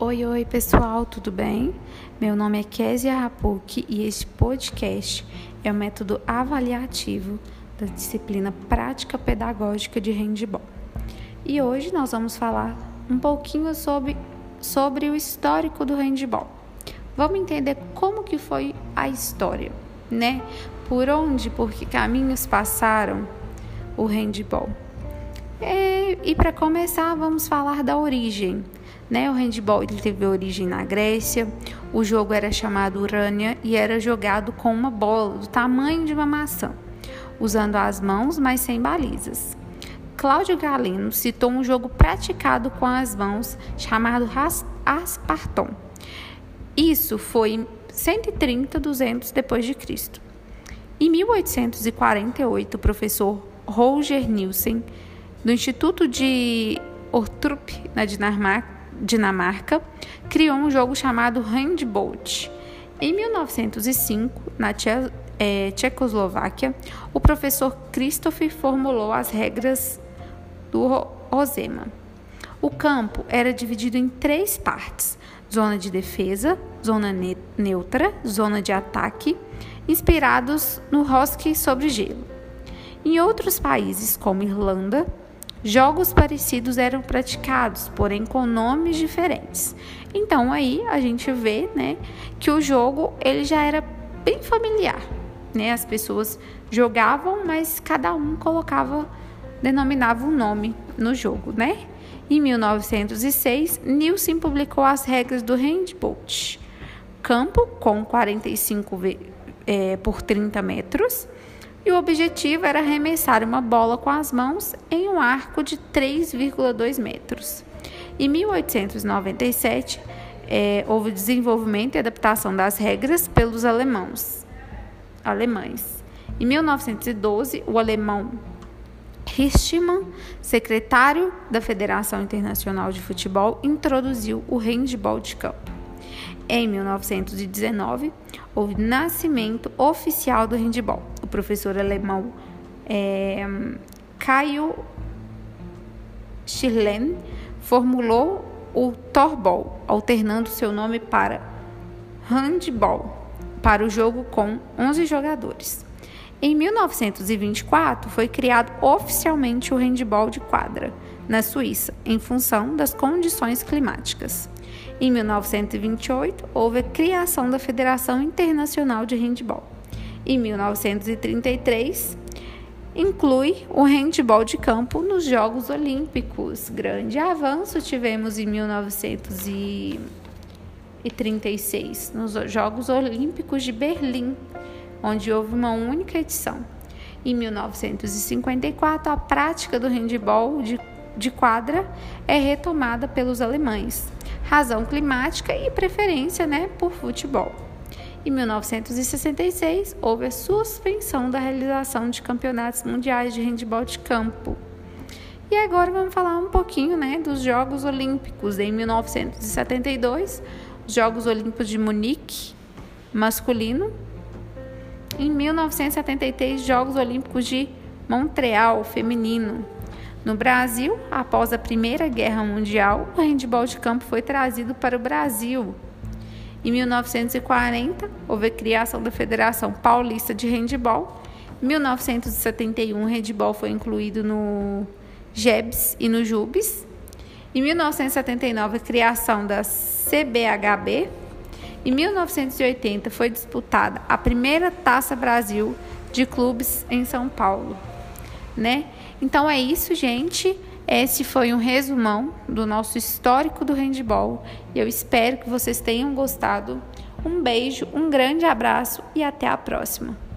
Oi, oi pessoal, tudo bem? Meu nome é Késia Rapucci e este podcast é o método avaliativo da disciplina Prática Pedagógica de Handball. E hoje nós vamos falar um pouquinho sobre, sobre o histórico do handball. Vamos entender como que foi a história, né? Por onde, por que caminhos passaram o handball. É, e para começar, vamos falar da origem. Né? O handball ele teve origem na Grécia. O jogo era chamado Urânia e era jogado com uma bola do tamanho de uma maçã, usando as mãos, mas sem balizas. Cláudio Galeno citou um jogo praticado com as mãos chamado Asparton. Isso foi em 130 200 depois de Cristo. Em 1848, o professor Roger Nielsen, do Instituto de Ortrup, na Dinamarca, Dinamarca, criou um jogo chamado Handbolt. Em 1905, na Tche é, Tchecoslováquia, o professor Christoph formulou as regras do Rosema. O campo era dividido em três partes: zona de defesa, zona ne neutra, zona de ataque, inspirados no hockey sobre gelo. Em outros países, como Irlanda, Jogos parecidos eram praticados, porém com nomes diferentes. Então aí a gente vê, né, que o jogo ele já era bem familiar, né? As pessoas jogavam, mas cada um colocava, denominava um nome no jogo, né? Em 1906, Nielsen publicou as regras do handball. Campo com 45 é, por 30 metros e o objetivo era arremessar uma bola com as mãos em um arco de 3,2 metros. Em 1897, é, houve desenvolvimento e adaptação das regras pelos alemãos, alemães. Em 1912, o alemão Richtmann, secretário da Federação Internacional de Futebol, introduziu o handball de campo. Em 1919, houve nascimento oficial do handball. O professor alemão é, Caio Schirlen formulou o Torball, alternando seu nome para handball, para o jogo com 11 jogadores. Em 1924, foi criado oficialmente o handball de quadra, na Suíça, em função das condições climáticas. Em 1928, houve a criação da Federação Internacional de Handball. Em 1933, inclui o handball de campo nos Jogos Olímpicos. Grande avanço tivemos em 1936, nos Jogos Olímpicos de Berlim, onde houve uma única edição. Em 1954, a prática do handball de, de quadra é retomada pelos alemães razão climática e preferência né, por futebol. Em 1966, houve a suspensão da realização de campeonatos mundiais de handebol de campo. E agora vamos falar um pouquinho né, dos Jogos Olímpicos. Em 1972, os Jogos Olímpicos de Munique, masculino. Em 1973, Jogos Olímpicos de Montreal, feminino. No Brasil, após a Primeira Guerra Mundial, o handebol de campo foi trazido para o Brasil. Em 1940, houve a criação da Federação Paulista de Handebol. Em 1971, o handebol foi incluído no JEBS e no JUBS. Em 1979, a criação da CBHB. Em 1980, foi disputada a primeira Taça Brasil de clubes em São Paulo né? Então é isso, gente. Esse foi um resumão do nosso histórico do handball e eu espero que vocês tenham gostado. Um beijo, um grande abraço e até a próxima.